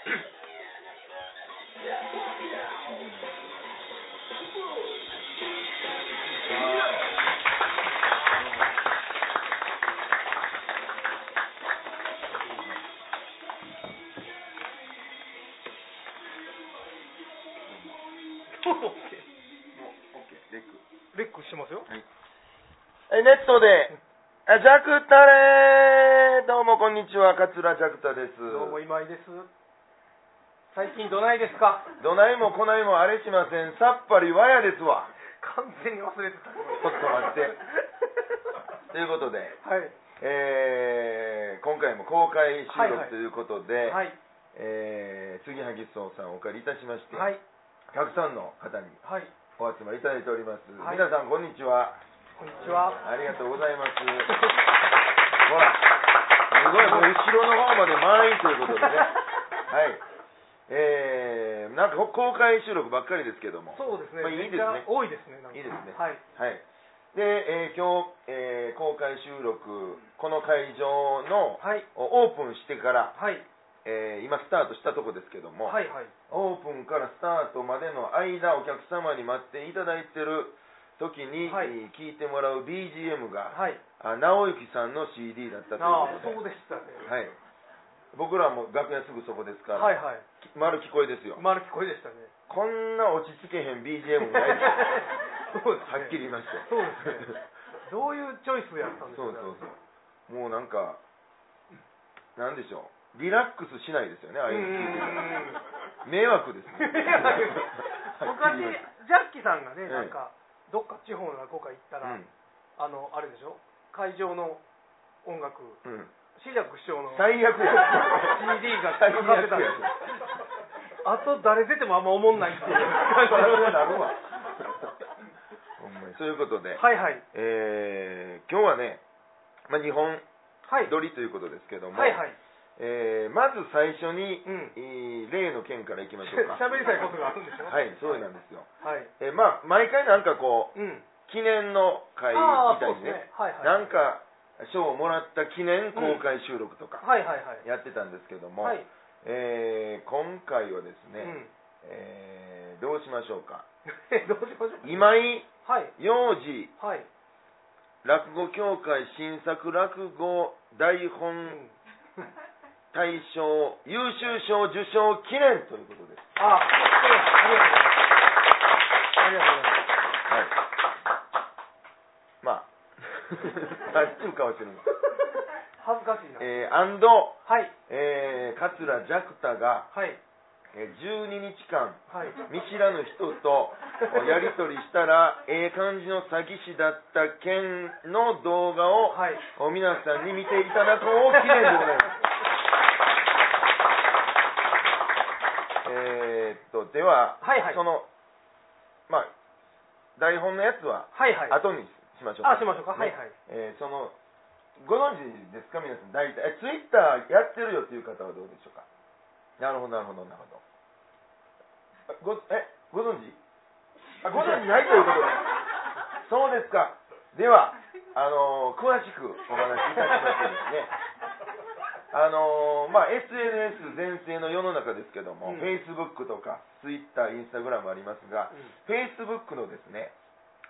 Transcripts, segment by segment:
レックレックしてますよ。えネットで、あジャクタレーどうもこんにちは、桂ジャクタです。どうも今井です。最近どないですか？どないもこないもあれしません。さっぱりわやですわ。完全に忘れてた。ちょっと待って。ということで、はい。えー今回も公開収はいはい録ということで、はい。えー杉萩荘さんをお借りいたしまして、はい。たくさんの方にはい。お集まりいただいております。はい皆さんこんにちは。こんにちは。ありがとうございます。ほら、すごい、もう後ろの方まで満員ということでね。はい。えー、なんか公開収録ばっかりですけども。そうですね。まあいいですね多いですね。いいですねはい。はい。で、えー今日、えー公開収録、この会場の、はい。オープンしてから、はい。えー今スタートしたとこですけども、はい。はい。オープンからスタートまでの間、お客様に待っていただいてる時に、はいえー聞いてもらう BGM が、はい。あ直之さんの CD だったというああこ、とでそうでしたね。はい、僕らも楽屋すぐそこですから、はい。はい。き丸聞こえですよ、丸聞こえでしたね。こんな落ち着けへん BGM ないですよ そうですね。はっきり言いまして。そうですね。どういうチョイスやったんですかそうそうそう。もうなんかなんでしょう。リラックスしないですよねああいうの聞いて迷惑ですね。昔ジャッキーさんがね、ええなんかどっか地方の落語会行ったら、あのあれでしょ？会場の音楽。うん、うん、志らく師匠の。最悪や。CD が最かかってたん悪やですよあと誰出てもあんま思んないっていう。それはなるわ。ほんまにそういうことで、はいはい。えー今日はね、まあ、日本はい。撮りということですけども、はいはい。えーまず最初に、うん。えー例の件からいきましょうか。喋りたいことがあるんでしょ？はいそうなんですよ、はい。えーまあ毎回なんかこううん。記念の会みたいにねね。はいはい。なんか賞をもらった記念公開収録とかはいはいはい。やってたんですけども、はい。えー今回はですね、うん。えーどうしましょうか？どうしましょう今井はい。幼児はい。落語協会新作落語台う本ん。大賞優秀賞受賞記念ということで。すあそうですありがとうございます。ありがとうございます。はい。まあ何ちゅう顔してるの恥ずかしいな。えー、アンド、はい。えー、桂ジャクタが、はい。えー12日間はい。見知らぬ人と やり取りしたらええ感じの詐欺師だった件の動画を、はい。お皆さんに見ていただく大記念でございますえーっとでは、はいはい。そのまあ台本のやつははいはい。後にしましょうか。あしましょうか。はいねはい。えーそのご存知ですか？皆さん大体。えツイッターやってるよっていう方はどうでしょうか？なるほどなるほどなるほど。あごえご存知？あご存知ないということで。そうですか。ではあのー詳しくお話しいたしましてですね。あのーまあ SNS 全盛の世の中ですけども、うん。Facebook とか Twitter、Instagram ありますが、うん。Facebook のですね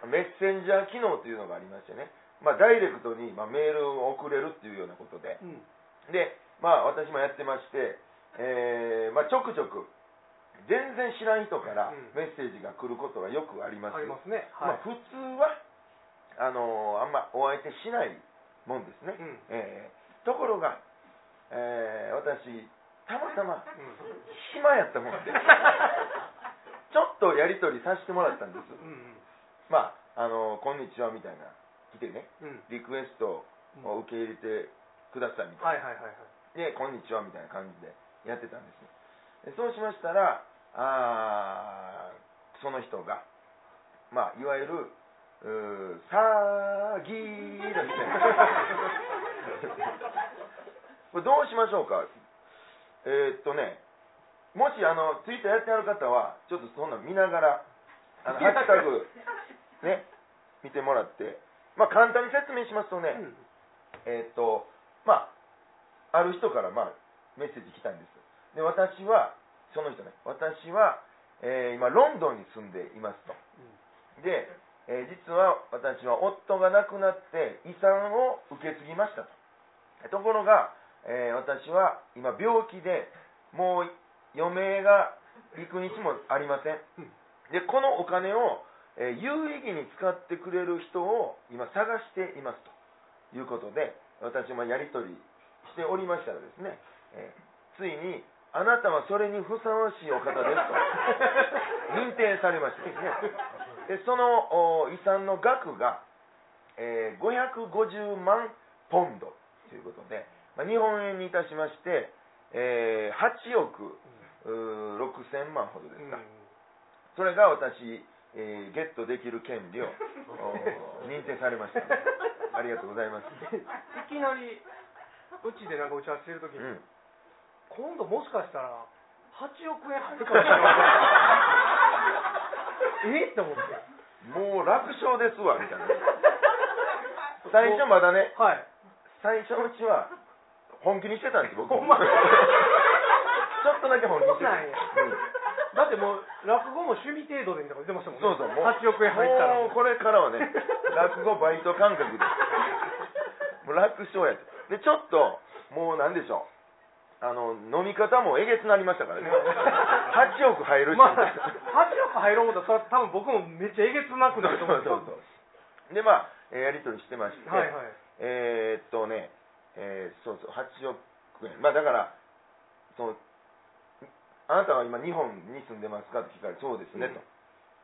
メッセンジャー機能というのがありましてね、まあ、ダイレクトに、まあ、メールを送れるっていうようなことで。うん。で、まあ、私もやってまして、えーまあ、ちょくちょく全然知らん人からうん。メッセージが来ることがよくあります,、ありますね。はい。まあ、普通はあのーあんまお相手しないもんですね、うん。えーところが、えー私たまたまうん。暇やったもんで ちょっとやり取りさせてもらったんです。うんまあ、あのこんにちはみたいな来てねうん。うんリクエストを受け入れてくださいみたな、はいいはいはいはい。でこんにちはみたいな感じでやってたんですでそうしましたらあーその人がまあいわゆるうー詐欺だみたいな。これどうしましょうか？えーっとねもしあのツイッターやってある方はちょっとそんなん見ながらあのハッシュタグね見てもらって。まあ簡単に説明しますとね、うん。えーっとまあある人からまあメッセージ来たんですで私はその人ね私は、えー今ロンドンに住んでいますと。で、えー実は私は夫が亡くなって遺産を受け継ぎましたと。ところが、えー私は今病気でもう余命が幾日もありません。でこのお金を、えー有意義に使ってくれる人を今探していますということで私もやり取りしておりましたらですね、えーついにあなたはそれにふさわしいお方ですと 認定されましてですねでそのお遺産の額が、えー550万ポンドということで、まあ日本円にいたしまして、えー8億うー6000万ほどですか、それが私、えーゲットできる権利を お認定されました。ありがとうございます、いきなりうちでなんか打ち合わせしてるときに、うん、今度もしかしたら8億円入るかもしれない。え？って思って。もう楽勝ですわみたいな。最初まだねはい。最初のうちは本気にしてたんです僕ちょっとだけ本気にしてた。そうなんやだってもう落語も趣味程度でみたいなこと言ってましたもんね。そうそう。もう8億円入ったら。もうこれからはね落語バイト感覚で。もう楽勝やってでちょっともうなんでしょう。あの飲み方もえげつなりましたからね。8億入るし、まあ8億入ろう思ったれは多分僕もめっちゃえげつなくなると思うんでそうそうそう。でまあ、えーやり取りしてまして、はいはい。えーっとね、えーそうそう8億円。まあだからそのあなたは今日本に住んでますか？って聞かれてそうですね、と。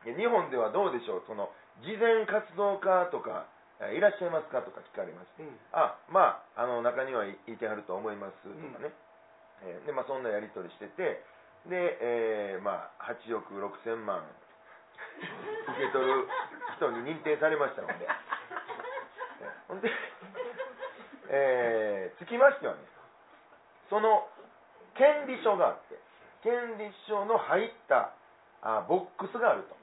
で日本ではどうでしょう？その慈善活動家とかえーいらっしゃいますか？とか聞かれまして。うん。あまああの中にはいいてはると思います。とかね、えーでまあそんなやり取りしてて。で、えーまあ8億6000万受け取る人に認定されましたので。えーほんで、えーつきましてはねその権利書があって権利書の入ったあボックスがあると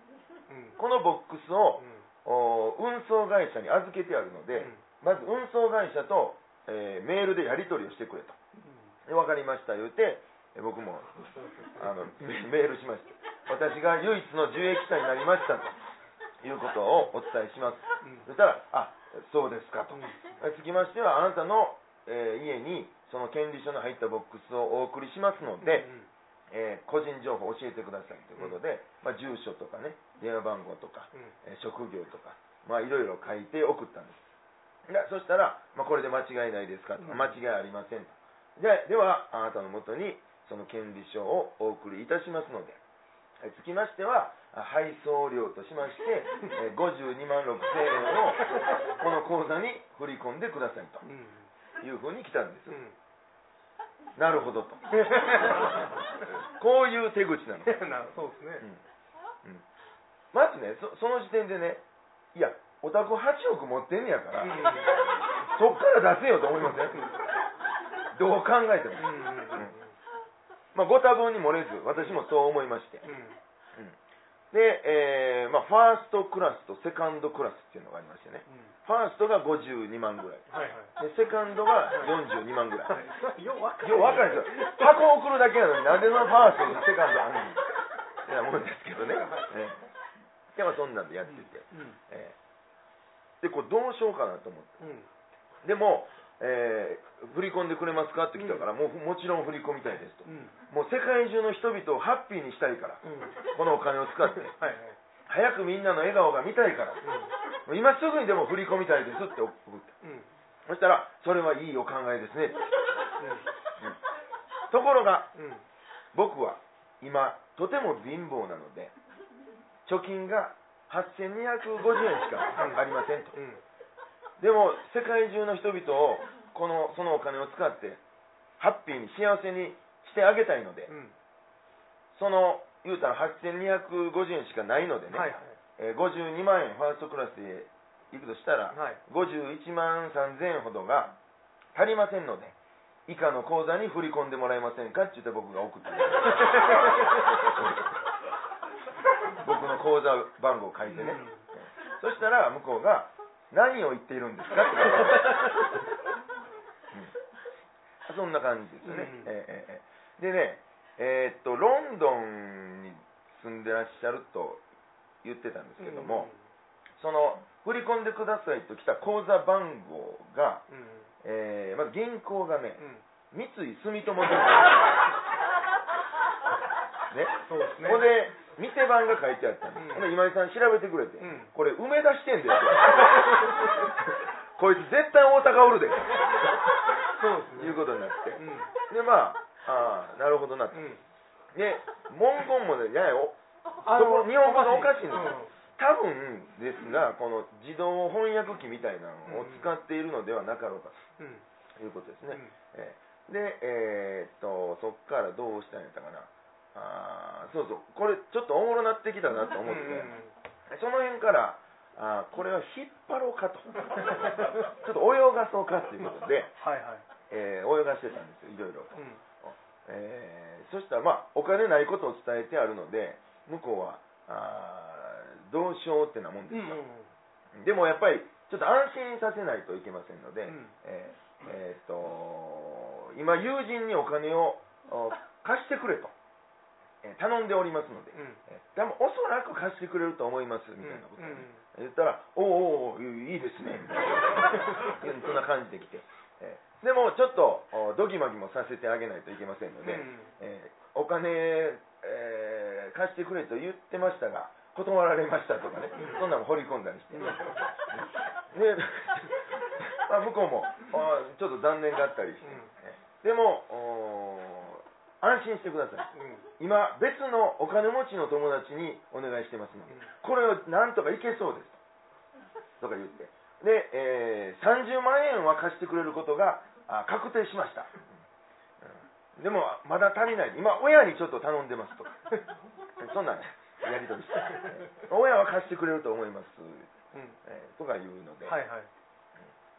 うんこのボックスをうんお運送会社に預けてあるので、まず運送会社と、えーメールでやり取りをしてくれと。で分かりました言うて、え僕もあのメメールしました。私が唯一の受益者になりましたということをお伝えします。うんそしたら、あそうですかと。うんつきましては、あなたの、えー家にその権利書の入ったボックスをお送りしますので、うんえー個人情報を教えてくださいということで、まあ、住所とかね、電話番号とか、うんえー職業とか、まあ、いろいろ書いて送ったんです。でそしたら、まあ、これで間違いないですかと、うん間違いありませんと。ででは、あなたのもとにその権利書をお送りいたしますので、えつきましては、あ配送料としまして、えー52万6千円をこの口座に振り込んでくださいとうんいうふうに来たんです。うんなるほどと。こういう手口なの。なそうですね。うん。うん。まずねそ、その時点でね、いや、お宅8億持ってんねやから、うん。そっから出せよと思いません？どう考えても。うんまあ、ご多分に漏れず、私もそう思いまして。うん。うんで、えーまあ、ファーストクラスとセカンドクラスっていうのがありましてね。ファーストが52万ぐらい。はいはいで、セカンドが42万ぐらい。は いよう分かるんですよ。箱を送るだけなのになんでそのファーストとセカンドあんねん。いや、もんですけどね。ええでもそんなんでやってて。うんええで、これどうしようかなと思って。うんでも、えー振り込んでくれますかって来たから、もうもちろん振り込みたいですと。うん。もう世界中の人々をハッピーにしたいから、うん。このお金を使って、はいはい。早くみんなの笑顔が見たいから、今すぐにでも振り込みたいですって送った。うん。うんそしたら、それはいいお考えですね。ところが、うん。僕は今とても貧乏なので貯金が8250円しかありませんと。うんでも世界中の人々をこのそのお金を使ってハッピーに幸せにしてあげたいのでうん。その言うたら8250円しかないのでね、はいはい。えー52万円ファーストクラスで行くとしたらはい。51万3000円ほどが足りませんので以下の口座に振り込んでもらえませんかって言って僕が送ったんです僕の口座番号を書いてね、うん。そしたら向こうが何を言っているんですかって うん。そんな感じですよね、うん。ええええでね、えーっとロンドンに住んでらっしゃると言ってたんですけども、その振り込んでくださいと来た口座番号が、うんうん。えーまず銀行がねうん。三井住友銀行。ね。そうですね。ここで店番が書いてあったんです、うん今井さん調べてくれて、うん。これ梅田支店ですよ。こいつ絶対大阪おるで。そうですね。いうことになって、うん。でまあああなるほどなと、うん。で文言もねややお日本語がおかしいんですうん。多分ですがこの自動翻訳機みたいなのを使っているのではなかろうかうん。ということですね、うん。えー。でえーっとそっからどうしたんやったかなあーそうそうこれちょっとおもろなってきたなと思って、その辺からあーこれは引っ張ろうかと。ちょっと泳がそうかということで、はいはい。えー泳がしてたんですよいろいろと、うん。えーそしたらまあお金ないことを伝えてあるので向こうはあーどうしようってなもんですよ、でもやっぱりちょっと安心させないといけませんので、うん。えーえーっと今友人にお金をお貸してくれと、えー頼んでおりますので、うん。えーでもおそらく貸してくれると思いますみたいなこと言ったら「おうおいいですね」みたいなそんな感じで来て、えーでもちょっとおドギマギもさせてあげないといけませんので、うん。えーお金、えー貸してくれと言ってましたが断られましたとかね、そんなの掘り込んだりして、で まあ向こうもちょっと残念があったりして、えーでも安心してください。今別のお金持ちの友達にお願いしてますの。で、これをなんとかいけそうです。とか言って。で、えー30万円は貸してくれることがあ確定しました、うん。でもまだ足りない。今親にちょっと頼んでますと。そんなんやり取りして。親は貸してくれると思います、えーとか言うので、はいはい。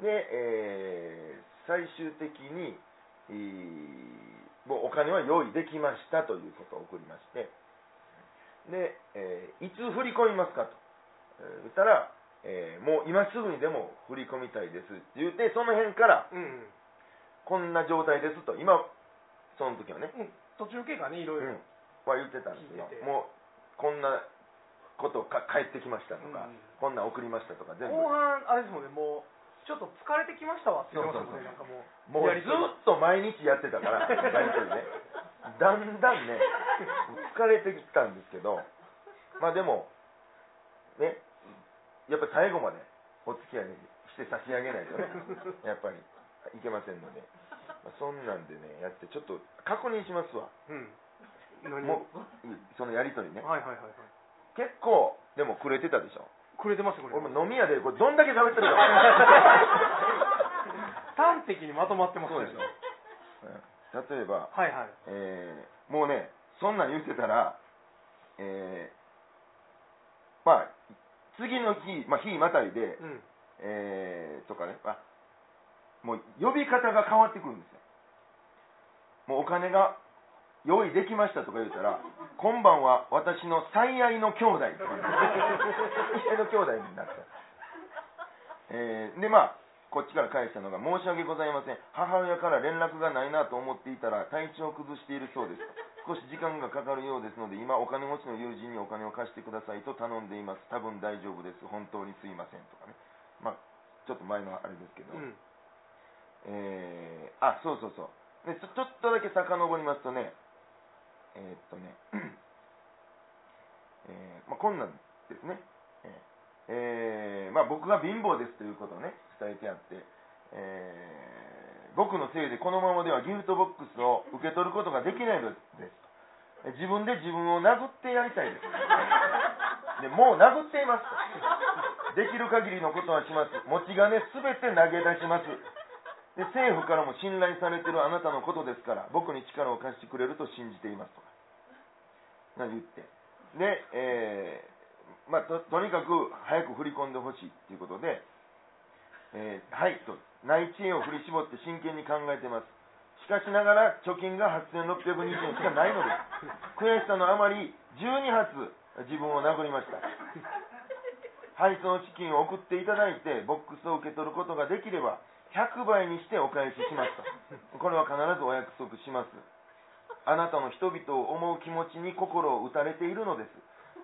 で、えー最終的に、えーもうお金は用意できましたということを送りましてで、えーいつ振り込みますかと、えー言ったら、えーもう今すぐにでも振り込みたいですって言ってその辺からうんうん。こんな状態ですと。今その時はね、うん。途中経過ねいろいろ。うん、は言ってたんですけど聞いてて。もうこんなことか帰ってきましたとか、うん。こんなん送りましたとか全部。後半あれですもんねもうちょっと疲れてきましたわって言ってましたもんねなんかもうもうずっと毎日やってたから、やりとりね。だんだんね、疲れてきたんですけど、まあでも、ね、やっぱり最後までお付き合いして差し上げないとね、やっぱりいけませんので、まあそんなんでね、やって、ちょっと確認しますわ。うん何もう、そのやりとりね。はいはいはいはい結構、でもくれてたでしょ。くれてますくれて俺も飲み屋でこれどんだけ喋ってるか。端的にまとまってますそうでしょ。うん例えば、はいはいえーもうね、そんなん言ってたら、えーまあ、次の日、まあ、日またいで、うんえーとかね、あもう呼び方が変わってくるんですよ。もうお金が用意できましたとか言ったら、今晩は私の最愛の兄弟とか、最愛の兄弟になった。えーで、まあ、こっちから返したのが、申し訳ございません。母親から連絡がないなと思っていたら、体調を崩しているそうです。少し時間がかかるようですので、今、お金持ちの友人にお金を貸してくださいと頼んでいます。多分大丈夫です。本当にすいません。とかね。まあ、ちょっと前のあれですけど。うんえーあ、そうそうそう。でちょちょっとだけ遡りますとね、えーっとね、えーまあ、こんなんですね。えーえーまあ、僕が貧乏ですということをね、伝えてあって、えー僕のせいでこのままではギフトボックスを受け取ることができないのです自分で自分を殴ってやりたいです。でもう殴っていますと。できる限りのことはします。持ち金すべて投げ出します。で政府からも信頼されてるあなたのことですから僕に力を貸してくれると信じていますと。か言って。で、えーまあ、ととにかく早く振り込んでほしいということで、えーはいと内知恵を振り絞って真剣に考えてます。しかしながら貯金が8620円しかないのです。悔しさのあまり12発自分を殴りました。配送資金を送っていただいてボックスを受け取ることができれば100倍にしてお返ししますと。これは必ずお約束します。あなたの人々を思う気持ちに心を打たれているのです。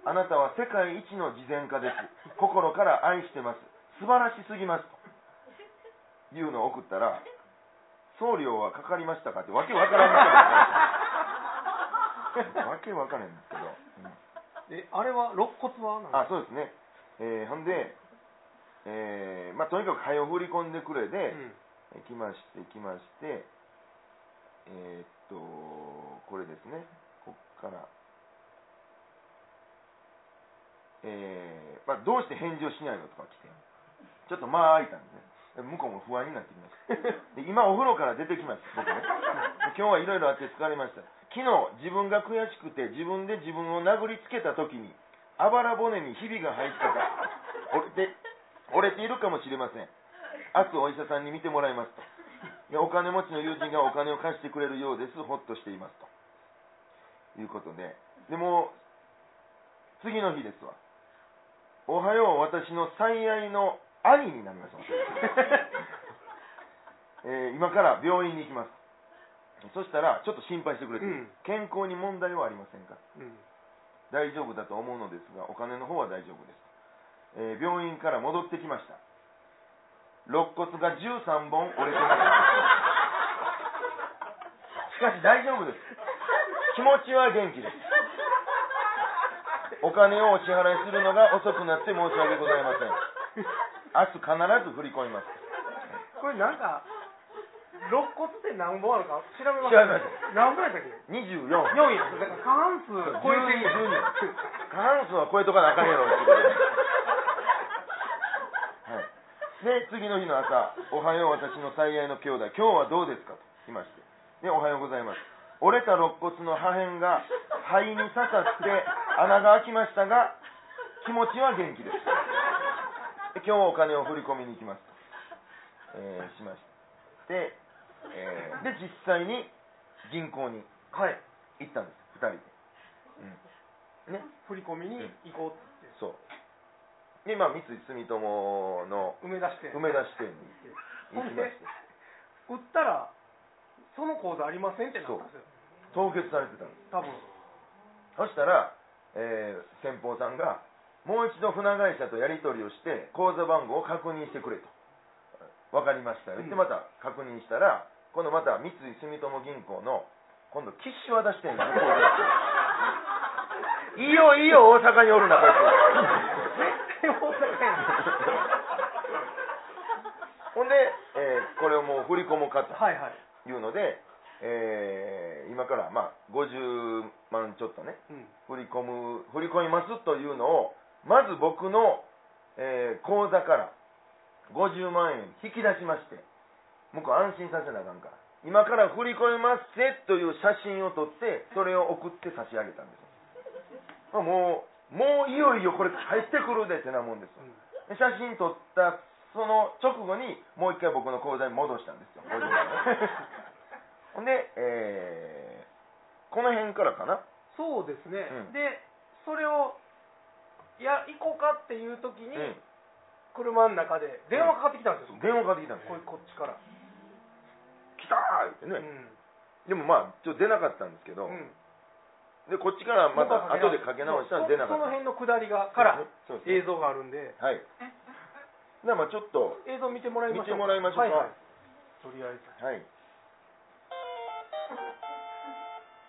あなたは世界一の慈善家です。心から愛してます。素晴らしすぎますと。いうのを送ったら送料はかかりましたか？ってわけわからんわけわからんんですけど、うん、えあれは肋骨はあそうですね、えー、ほんで、えー、まあとにかく早を振り込んでくれで、うん、きましてきましてえー、っとこれですね。こっから。えー、まあ、どうして返事をしないのとか来て。ちょっと間空いたんで。すね向こうも不安になってきました。で今お風呂から出てきました。僕ね今日はいろいろあって疲れました。昨日自分が悔しくて自分で自分を殴りつけた時にあばら骨にひびが入ったか折れて折れているかもしれません。明日お医者さんに見てもらいますと。お金持ちの友人がお金を貸してくれるようです。ほっとしていますと。いうことで。でも次の日ですわ。おはよう私の最愛の兄になりました、えー、今から病院に行きます。そしたらちょっと心配してくれて、うん、健康に問題はありませんか、うん、大丈夫だと思うのですがお金の方は大丈夫です、えー、病院から戻ってきました。肋骨が13本折れてました しかし大丈夫です。気持ちは元気です。お金をお支払いするのが遅くなって申し訳ございません。明日必ず振り込みます。これなんか肋骨って何本あるか調べます。調べました何本やったっけ？24 4位だから過半数超えて過半数は超えとかなあかんやろってことで、次の日の朝「おはよう私の最愛の兄弟今日はどうですか?」と来まして。で「おはようございます」折れた肋骨の破片が肺に刺さって穴が開きましたが気持ちは元気です。今日お金を振り込みに行きますと、えー、しまして。えー、で実際に銀行に行ったんです、2人で、うん、ね、振り込みに行こうって、そうでまあ三井住友の梅田支店梅田支店に行きまして売ったらその口座ありませんってなったんですよ。凍結されてたんです。多分。そしたら、えー、先方さんがもう一度船会社とやり取りをして口座番号を確認してくれと。分かりましたよ。ってまた確認したら今度また三井住友銀行の今度キッシュ渡してんのね いいよいいよ大阪におるなこいつ絶対大阪やほんで、えー、これをもう振り込もうかというので、えー、今からまあ50万ちょっとね、うん、振り込む振り込みますというのをまず僕の、えー、口座から50万円引き出しまして、向こう安心させなあかんから。今から振り込みますぜという写真を撮って、それを送って差し上げたんです。もう、もういよいよこれ入ってくるでってなもんです。で写真撮ったその直後に、もう一回僕の口座に戻したんですよ。50万円。ほんで、えー、この辺からかな。そうですね。うん、で、それをいや行こうかっていう時に、車の中で電話かかってきたんですよ、電話かかってきたんですここっちから。来たーってね、でもまあちょっと出なかったんですけど、でこっちからまた後でかけ直したら出なかった。その辺の下りがから映像があるんで。はいでまあちょっと映像見てもらいましょう見てもらいましょうか、はいはい、とりあえず。はい